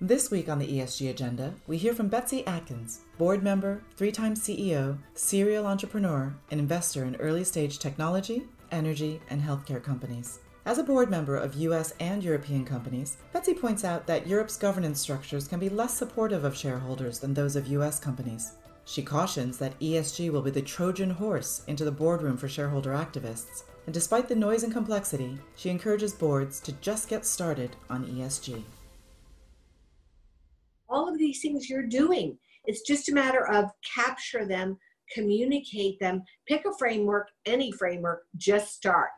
This week on the ESG agenda, we hear from Betsy Atkins, board member, three time CEO, serial entrepreneur, and investor in early stage technology, energy, and healthcare companies. As a board member of US and European companies, Betsy points out that Europe's governance structures can be less supportive of shareholders than those of US companies. She cautions that ESG will be the Trojan horse into the boardroom for shareholder activists. And despite the noise and complexity, she encourages boards to just get started on ESG. These things you're doing, it's just a matter of capture them, communicate them, pick a framework, any framework, just start.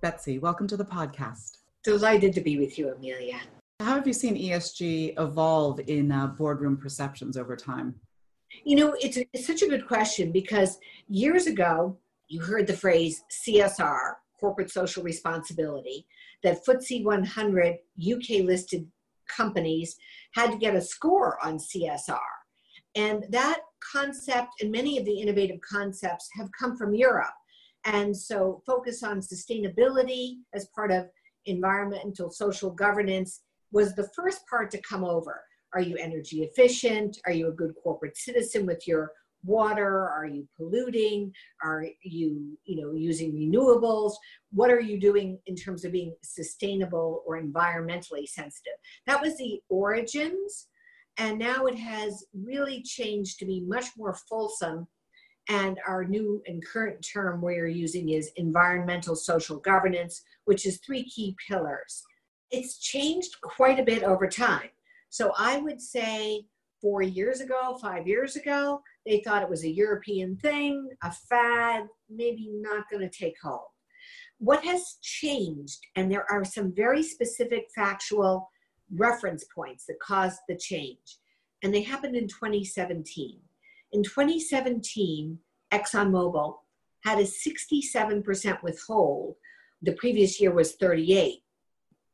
Betsy, welcome to the podcast. Delighted to be with you, Amelia. How have you seen ESG evolve in uh, boardroom perceptions over time? You know, it's, it's such a good question because years ago, you heard the phrase CSR, corporate social responsibility, that FTSE 100 UK listed companies had to get a score on CSR. And that concept and many of the innovative concepts have come from Europe. And so, focus on sustainability as part of environmental social governance was the first part to come over. Are you energy efficient? Are you a good corporate citizen with your water? Are you polluting? Are you, you know, using renewables? What are you doing in terms of being sustainable or environmentally sensitive? That was the origins. And now it has really changed to be much more fulsome and our new and current term we're using is environmental social governance, which is three key pillars. It's changed quite a bit over time. So I would say four years ago, five years ago, they thought it was a European thing, a fad, maybe not going to take hold. What has changed, and there are some very specific factual reference points that caused the change, and they happened in 2017. In 2017, ExxonMobil had a 67% withhold. The previous year was 38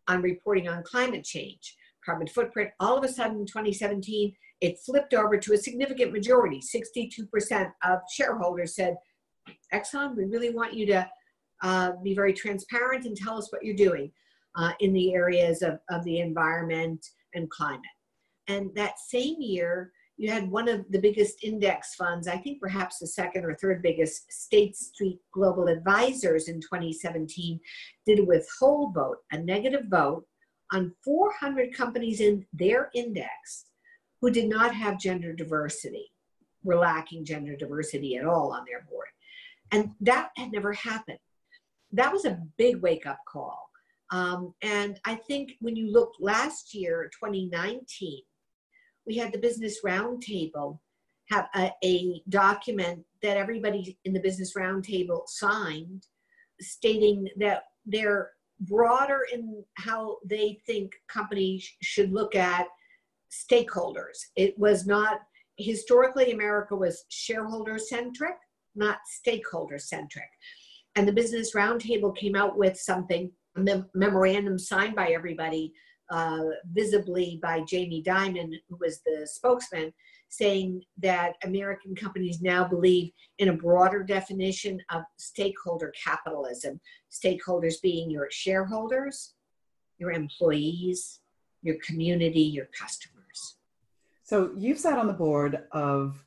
on reporting on climate change, carbon footprint. All of a sudden, in 2017, it flipped over to a significant majority. 62% of shareholders said, Exxon, we really want you to uh, be very transparent and tell us what you're doing uh, in the areas of, of the environment and climate. And that same year, you had one of the biggest index funds, I think perhaps the second or third biggest, State Street Global Advisors in 2017, did a withhold vote, a negative vote, on 400 companies in their index who did not have gender diversity, were lacking gender diversity at all on their board. And that had never happened. That was a big wake up call. Um, and I think when you look last year, 2019, we had the business roundtable have a, a document that everybody in the business roundtable signed stating that they're broader in how they think companies should look at stakeholders. It was not historically America was shareholder centric, not stakeholder centric. And the Business Roundtable came out with something, a mem- memorandum signed by everybody uh, visibly by Jamie Dimon, who was the spokesman, saying that American companies now believe in a broader definition of stakeholder capitalism. Stakeholders being your shareholders, your employees, your community, your customers. So you've sat on the board of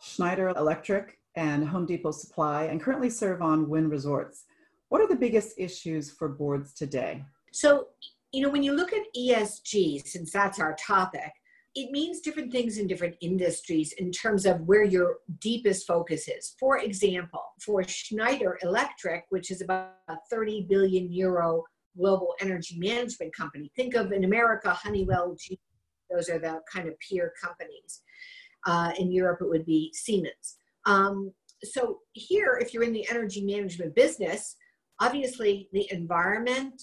Schneider Electric and Home Depot Supply and currently serve on Wynn Resorts. What are the biggest issues for boards today? So you know, when you look at ESG, since that's our topic, it means different things in different industries in terms of where your deepest focus is. For example, for Schneider Electric, which is about a 30 billion euro global energy management company, think of in America, Honeywell, those are the kind of peer companies. Uh, in Europe, it would be Siemens. Um, so here, if you're in the energy management business, obviously the environment,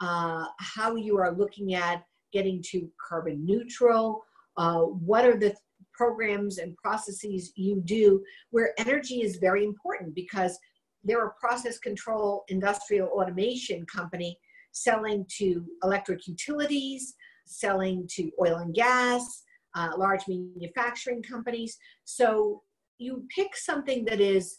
uh, how you are looking at getting to carbon neutral, uh, what are the programs and processes you do where energy is very important because they're a process control industrial automation company selling to electric utilities, selling to oil and gas, uh, large manufacturing companies. So you pick something that is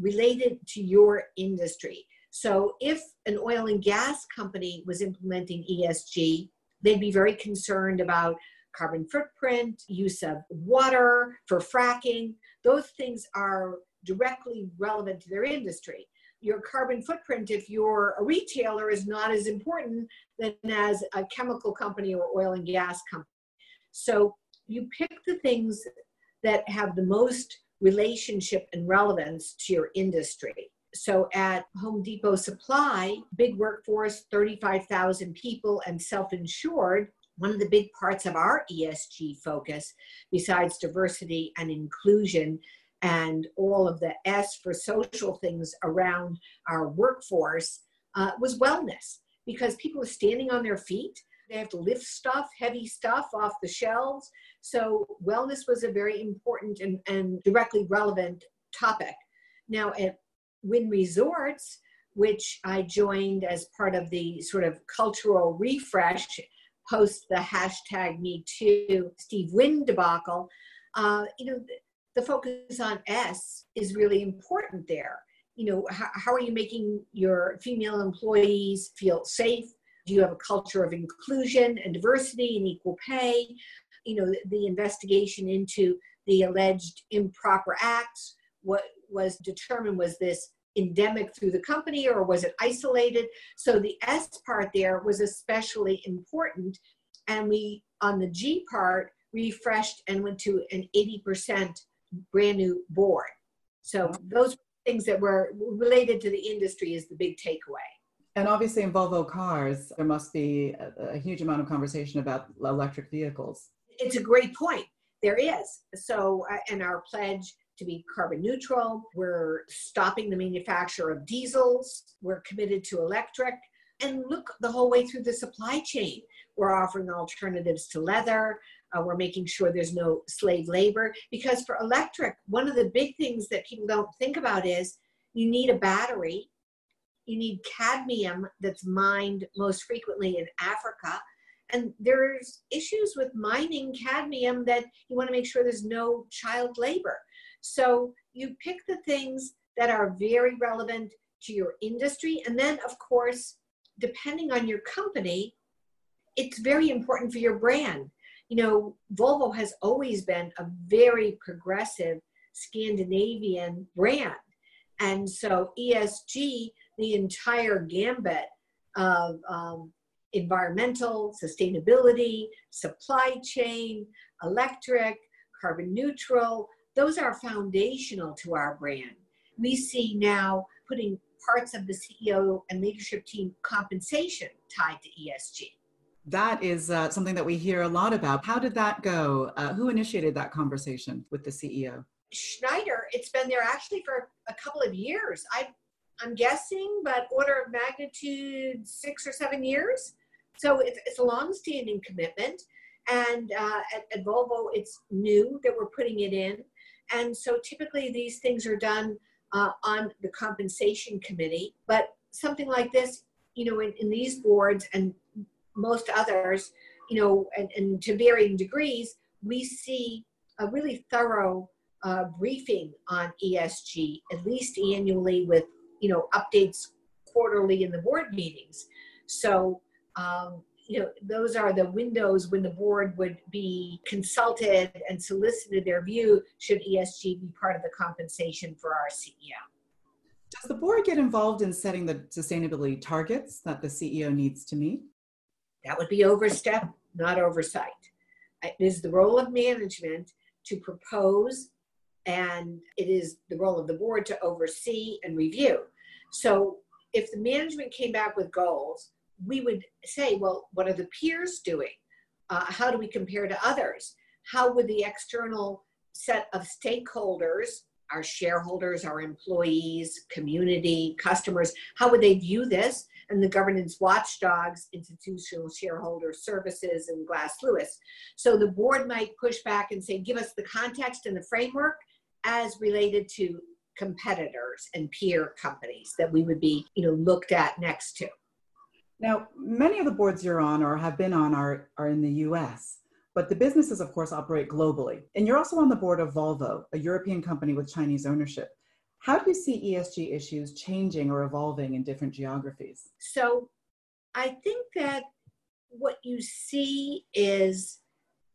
related to your industry. So if an oil and gas company was implementing ESG, they'd be very concerned about carbon footprint, use of water for fracking. Those things are directly relevant to their industry. Your carbon footprint, if you're a retailer, is not as important than as a chemical company or oil and gas company. So you pick the things that have the most relationship and relevance to your industry. So at Home Depot Supply, big workforce, 35,000 people and self insured, one of the big parts of our ESG focus, besides diversity and inclusion and all of the S for social things around our workforce, uh, was wellness because people are standing on their feet. They have to lift stuff, heavy stuff off the shelves. So, wellness was a very important and, and directly relevant topic. Now, at Wynn Resorts, which I joined as part of the sort of cultural refresh post the hashtag Me Too Steve Wynn debacle, uh, you know, the, focus on S is really important there. You know, how, how are you making your female employees feel safe? Do you have a culture of inclusion and diversity and equal pay? You know, the investigation into the alleged improper acts. What was determined was this endemic through the company or was it isolated? So the S part there was especially important. And we, on the G part, refreshed and went to an 80% brand new board. So those things that were related to the industry is the big takeaway. And obviously, in Volvo cars, there must be a, a, huge amount of conversation about electric vehicles. It's a great point. There is. So, uh, and our pledge to be carbon neutral. We're stopping the manufacture of diesels. We're committed to electric. And look the whole way through the supply chain. We're offering alternatives to leather. Uh, we're making sure there's no slave labor. Because for electric, one of the big things that people don't think about is you need a battery. You need cadmium that's mined most frequently in Africa. And there's issues with mining cadmium that you want to make sure there's no child labor. So you pick the things that are very relevant to your industry. And then, of course, depending on your company, it's very important for your brand. You know, Volvo has always been a very progressive Scandinavian brand. And so ESG, the entire gambit of um, environmental, sustainability, supply chain, electric, carbon neutral, those are foundational to our brand. We see now putting parts of the CEO and leadership team compensation tied to ESG. That is uh, something that we hear a lot about. How did that go? Uh, who initiated that conversation with the CEO? Schneider, it's been there actually for a couple of years. I, I'm guessing, but order of magnitude six or seven years. So it's, it's a long-standing commitment. And uh, at, at Volvo, it's new that we're putting it in. And so typically these things are done uh, on the compensation committee. But something like this, you know, in, in these boards and most others, you know, and, and, to varying degrees, we see a really thorough uh, briefing on ESG, at least annually, with you know updates quarterly in the board meetings. So um, you know, those are the windows when the board would be consulted and solicited their view should ESG be part of the compensation for our CEO. Does the board get involved in setting the sustainability targets that the CEO needs to meet? That would be overstep, not oversight. It is the role of management to propose, and it is the role of the board to oversee and review. So if the management came back with goals, we would say, well, what are the peers doing? Uh, how do we compare to others? How would the external set of stakeholders, our shareholders, our employees, community, customers, how would they view this? And the governance watchdogs, institutional shareholder services, and Glass Lewis. So the board might push back and say, give us the context and the framework as related to competitors and peer companies that we would be you know looked at next to now, many of the boards you're on or have been on are, are in the US. But the businesses, of course, operate globally. And you're also on the board of Volvo, a European company with Chinese ownership. How do you see ESG issues changing or evolving in different geographies? So I think that what you see is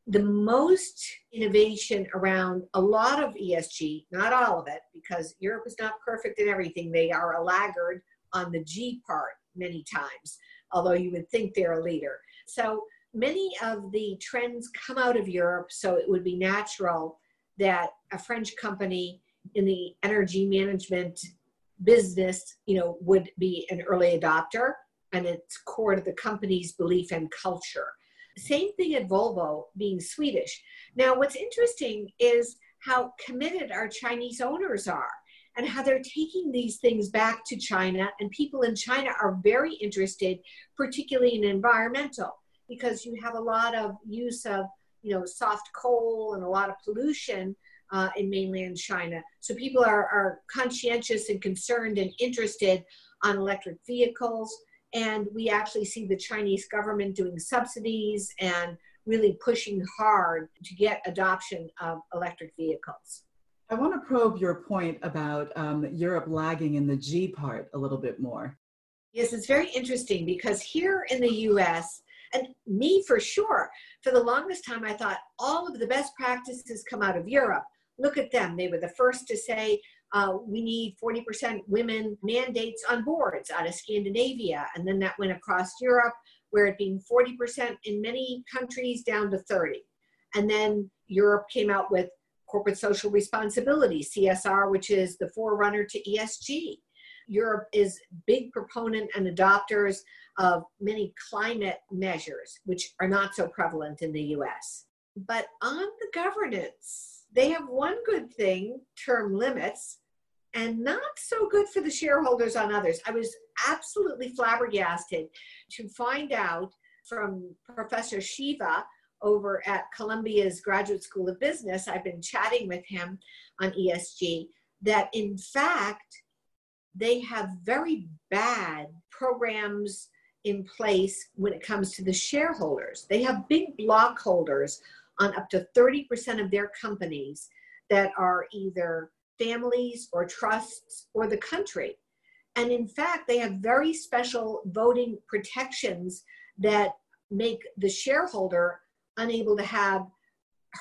the most innovation around a lot of ESG, not all of it, because Europe is not perfect in everything. They are a laggard on the G part many times, although you would think they're a leader. So many of the trends come out of Europe, so it would be natural that a French company in the energy management business, you know, would be an early adopter and it's core to the company's belief and culture. Same thing at Volvo being Swedish. Now, what's interesting is how committed our Chinese owners are and how they're taking these things back to China. And people in China are very interested, particularly in environmental, because you have a lot of use of you know soft coal and a lot of pollution uh, in mainland China. So people are, are conscientious and concerned and interested on electric vehicles. And we actually see the Chinese government doing subsidies and really pushing hard to get adoption of electric vehicles. I want to probe your point about um, Europe lagging in the G part a little bit more. Yes, it's very interesting because here in the US, and me for sure, for the longest time, I thought all of the best practices come out of Europe. Look at them. They were the first to say, uh, we need 40% women mandates on boards out of Scandinavia. And then that went across Europe, where it being 40% in many countries down to 30. And then Europe came out with corporate social responsibility, CSR, which is the forerunner to ESG. Europe is big proponent and adopters of many climate measures, which are not so prevalent in the US. But on the governance, they have one good thing, term limits, and not so good for the shareholders on others. I was absolutely flabbergasted to find out from Professor Shiva over at Columbia's Graduate School of Business. I've been chatting with him on ESG that in fact, they have very bad programs in place when it comes to the shareholders. They have big block holders on up to 30% of their companies that are either families or trusts or the country. And in fact, they have very special voting protections that make the shareholder unable to have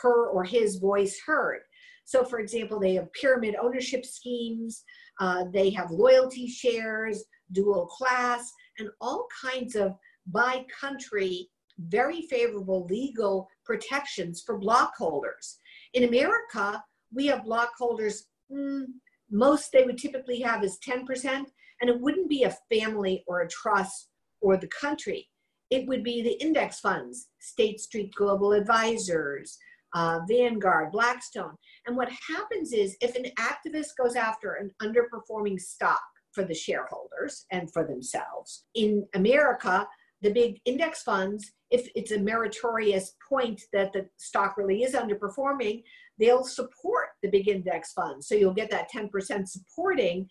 her or his voice heard. So, for example, they have pyramid ownership schemes, uh, they have loyalty shares, dual class, and all kinds of by country very favorable legal protections for block holders. In America, we have block holders, mm, most they would typically have is 10%, and it wouldn't be a family or a trust or the country. It would be the index funds, State Street Global Advisors, uh, Vanguard, Blackstone. And what happens is if an activist goes after an underperforming stock for the shareholders and for themselves, in America, the big index funds if it's a meritorious point that the stock really is underperforming, they'll support the big index funds. So you'll get that 10% supporting,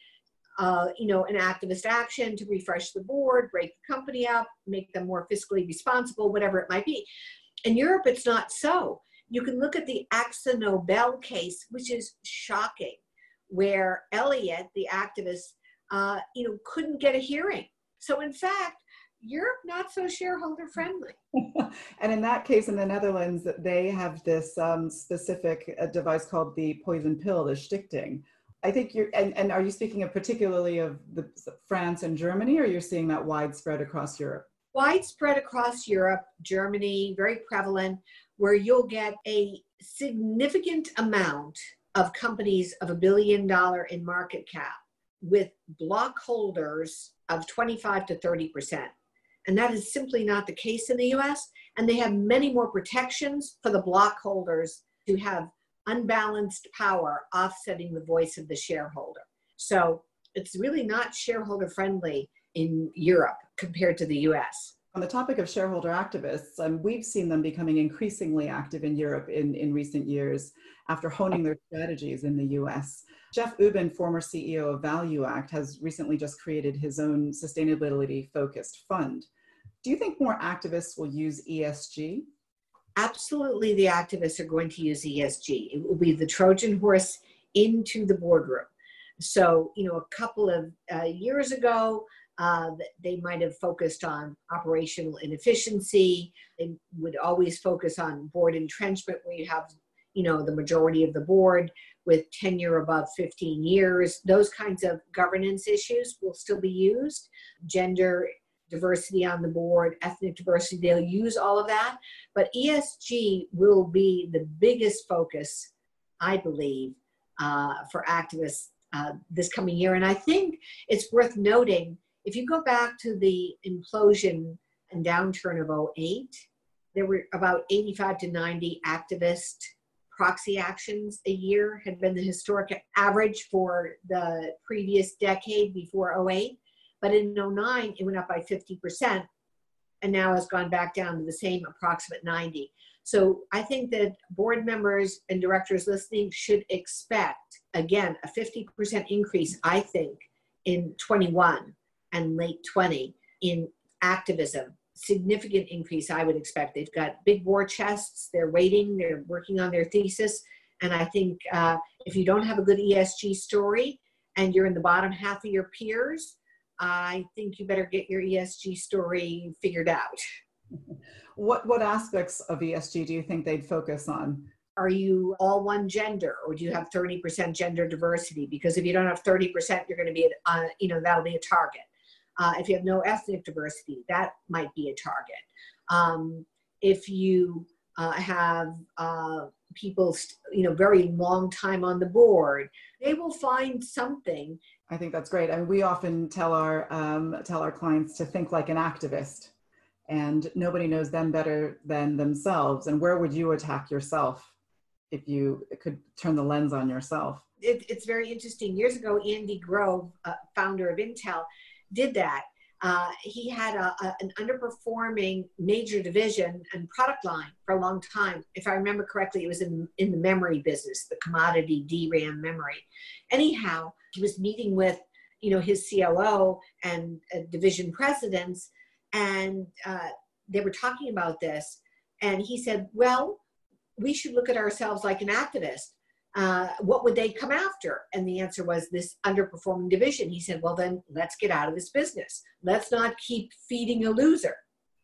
uh, you know, an activist action to refresh the board, break the company up, make them more fiscally responsible, whatever it might be. In Europe, it's not so. You can look at the Akzo Nobel case, which is shocking, where Elliott, the activist, uh, you know, couldn't get a hearing. So in fact, Europe not so shareholder friendly. and in that case, in the Netherlands, they have this um, specific uh, device called the poison pill, the Stichting. I think you're, and, and are you speaking of particularly of the, France and Germany, or you're seeing that widespread across Europe? Widespread across Europe, Germany, very prevalent, where you'll get a significant amount of companies of a billion dollar in market cap with block holders of 25 to 30 percent and that is simply not the case in the US. And they have many more protections for the block holders to have unbalanced power offsetting the voice of the shareholder. So it's really not shareholder friendly in Europe compared to the US. On the topic of shareholder activists, um, we've seen them becoming increasingly active in Europe in, in recent years after honing their strategies in the US. Jeff Ubben, former CEO of ValueAct, has recently just created his own sustainability focused fund. Do you think more activists will use ESG? Absolutely the activists are going to use ESG. It will be the Trojan horse into the boardroom. So, you know, a couple of uh, years ago, uh, they might have focused on operational inefficiency. They would always focus on board entrenchment, where you have, you know, the majority of the board with tenure above 15 years. Those kinds of governance issues will still be used. Gender diversity on the board, ethnic diversity, they'll use all of that. But ESG will be the biggest focus, I believe, uh, for activists uh, this coming year. And I think it's worth noting if you go back to the implosion and downturn of 08, there were about 85 to 90 activist proxy actions a year had been the historic average for the previous decade before 08 but in 09 it went up by 50% and now has gone back down to the same approximate 90 so i think that board members and directors listening should expect again a 50% increase i think in 21 and late 20 in activism. Significant increase i would expect. They've got big war chests. They're waiting. They're working on their thesis. And i think uh, if you don't have a good esg story and you're in the bottom half of your peers i think you better get your esg story figured out what what aspects of esg do you think they'd focus on are you all one gender or do you have 30% gender diversity because if you don't have 30% you're going to be uh, you know that'll be a target uh, if you have no ethnic diversity, that might be a target. Um, if you uh, have uh, people, st- you know, very long time on the board, they will find something. I think that's great. I mean, we often tell our um, tell our clients to think like an activist, and nobody knows them better than themselves. And where would you attack yourself if you could turn the lens on yourself? It, it's very interesting. Years ago, Andy Grove, uh, founder of Intel, did that. Uh, he had a, a, an underperforming major division and product line for a long time. If I remember correctly, it was in, in the memory business, the commodity DRAM memory. Anyhow, he was meeting with you know his COO and uh, division presidents, and uh, they were talking about this. And he said, "Well, we should look at ourselves like an activist uh, what would they come after? And the answer was this underperforming division. He said, well, then let's get out of this business. Let's not keep feeding a loser.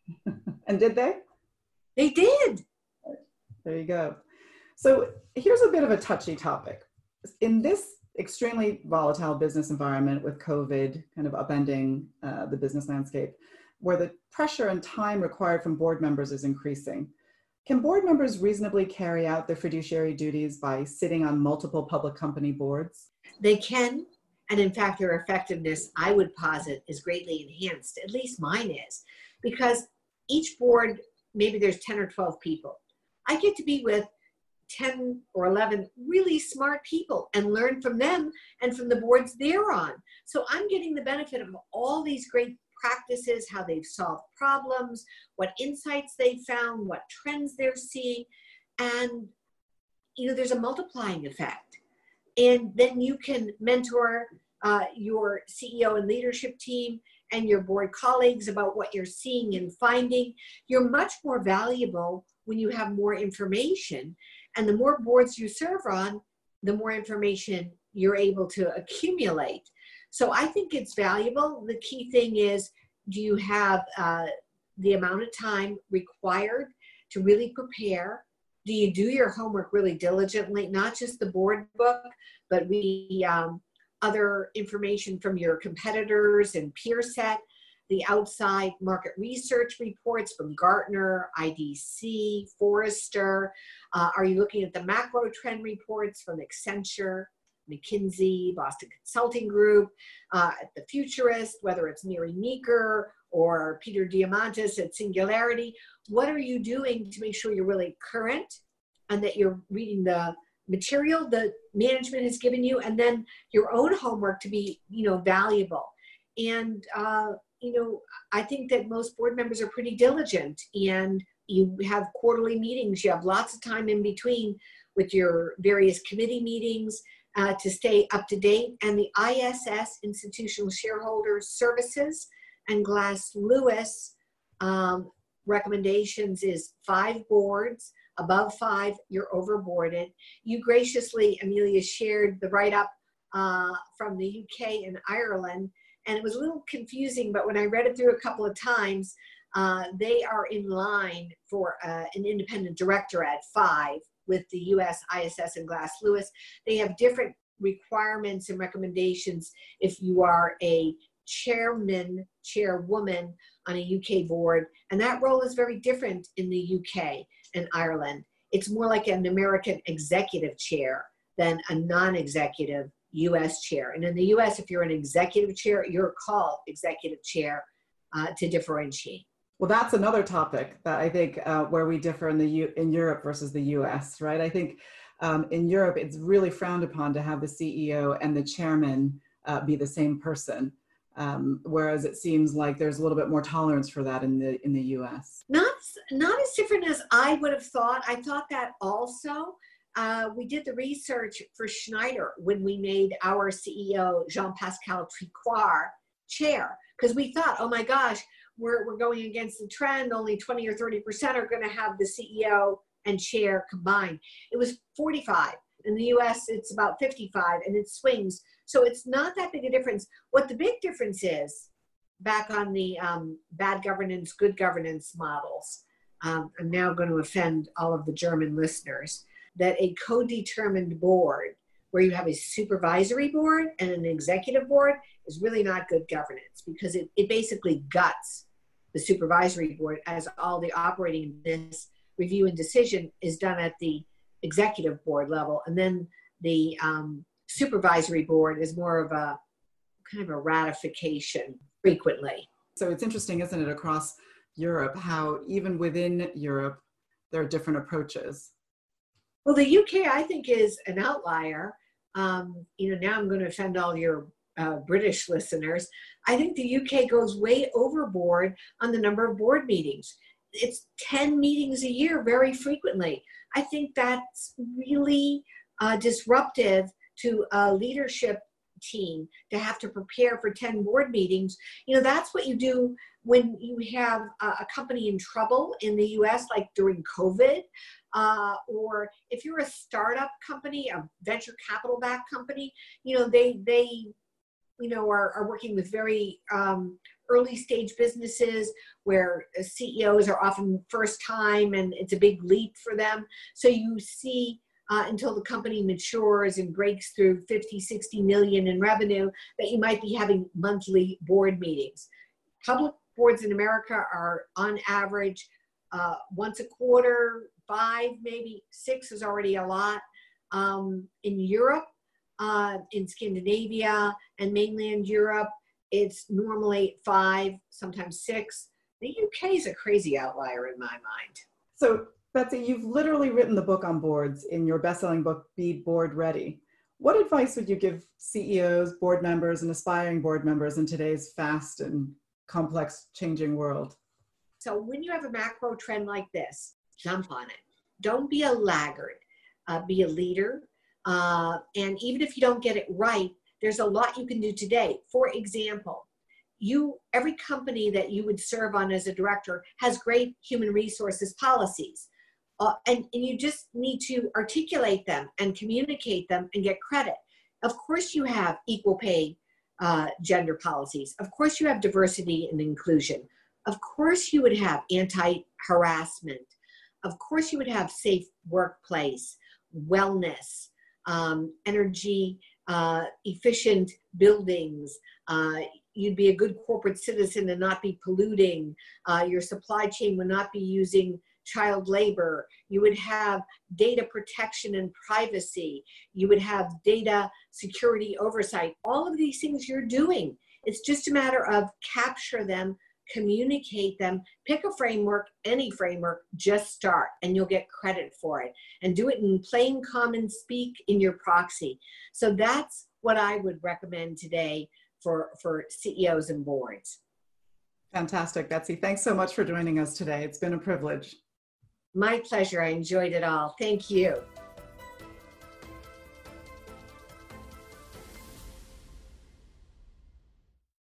and did they? They did. There you go. So here's a bit of a touchy topic. In this extremely volatile business environment with COVID kind of upending uh, the business landscape, where the pressure and time required from board members is increasing, can board members reasonably carry out their fiduciary duties by sitting on multiple public company boards? They can, and in fact, their effectiveness, I would posit, is greatly enhanced. At least mine is, because each board, maybe there's 10 or 12 people. I get to be with 10 or 11 really smart people and learn from them and from the boards they're on. So I'm getting the benefit of all these great practices, how they've solved problems, what insights they found, what trends they're seeing. And, you know, there's a multiplying effect. And then you can mentor uh, your CEO and leadership team and your board colleagues about what you're seeing and finding. You're much more valuable when you have more information. And the more boards you serve on, the more information you're able to accumulate. So I think it's valuable. The key thing is do you have uh, the amount of time required to really prepare? Do you do your homework really diligently, not just the board book, but we um, other information from your competitors and peer set, the outside market research reports from Gartner, IDC, Forrester? Uh, are you looking at the macro trend reports from Accenture? McKinsey, Boston Consulting Group, uh, the Futurist, whether it's Mary Meeker or Peter Diamandis at Singularity. What are you doing to make sure you're really current and that you're reading the material that management has given you and then your own homework to be, you know, valuable. And, uh, you know, I think that most board members are pretty diligent and you have quarterly meetings, you have lots of time in between with your various committee meetings uh, to stay up to date. And the ISS, Institutional Shareholder Services, and Glass Lewis, um, recommendations is five boards. Above five, you're overboarded. You graciously, Amelia, shared the write up uh, from the UK and Ireland, and it was a little confusing, but when I read it through a couple of times, uh, they are in line for uh, an independent director at five with the US ISS and Glass Lewis. They have different requirements and recommendations if you are a chairman, chairwoman on a UK board, and that role is very different in the UK and Ireland. It's more like an American executive chair than a non executive US chair. And in the US, if you're an executive chair, you're called executive chair uh, to differentiate. Well, that's another topic that I think uh, where we differ in the U- in Europe versus the U.S. Right? I think um, in Europe it's really frowned upon to have the CEO and the chairman uh, be the same person, um, whereas it seems like there's a little bit more tolerance for that in the in the U.S. Not not as different as I would have thought. I thought that also. Uh, we did the research for Schneider when we made our CEO Jean Pascal Tricoire chair because we thought, oh my gosh, we're, we're going against the trend. Only 20 or 30% are going to have the CEO and chair combined. It was 45. In the US, it's about 55 and it swings. So it's not that big a difference. What the big difference is, back on the um, bad governance, good governance models, um, I'm now going to offend all of the German listeners, that a co determined board where you have a supervisory board and an executive board is really not good governance because it, it basically guts the supervisory board as all the operating this review and decision is done at the executive board level. And then the um, supervisory board is more of a kind of a ratification frequently. So it's interesting isn't it across europe how even within europe there are different approaches? Well the uk i think is an outlier. Um, you know now i'm going to offend all your uh, British listeners, I think the UK goes way overboard on the number of board meetings. It's 10 meetings a year very frequently. I think that's really uh, disruptive to a leadership team to have to prepare for 10 board meetings. You know, that's what you do when you have a, company in trouble in the US, like during COVID. Uh, or if you're a startup company, a venture capital backed company, you know, they, they you know, are, are working with very um, early stage businesses where CEOs are often first time and it's a big leap for them. So you see uh, until the company matures and breaks through 50, 60 million in revenue that you might be having monthly board meetings. Public boards in America are on average uh, once a quarter, five, maybe six is already a lot. Um, in Europe, uh, in Scandinavia and mainland Europe, it's normally five, sometimes six. The UK is a crazy outlier in my mind. So, Betsy, you've literally written the book on boards in your best-selling book, Be Board Ready. What advice would you give CEOs, board members, and aspiring board members in today's fast and complex changing world? So, when you have a macro trend like this, jump on it. Don't be a laggard. Uh, be a leader, uh, and even if you don't get it right, there's a lot you can do today. For example, you every company that you would serve on as a director has great human resources policies. Uh, and, and you just need to articulate them and communicate them and get credit. Of course, you have equal pay uh, gender policies. Of course, you have diversity and inclusion. Of course, you would have anti harassment. Of course, you would have safe workplace, wellness, um, energy uh, efficient buildings. Uh, you'd be a good corporate citizen and not be polluting. Uh, your supply chain would not be using child labor. You would have data protection and privacy. You would have data security oversight. All of these things you're doing. It's just a matter of capture them communicate them, pick a framework, any framework, just start and you'll get credit for it. And do it in plain common speak in your proxy. So that's what I would recommend today for, for CEOs and boards. Fantastic, Betsy. Thanks so much for joining us today. It's been a privilege. My pleasure. I enjoyed it all. Thank you.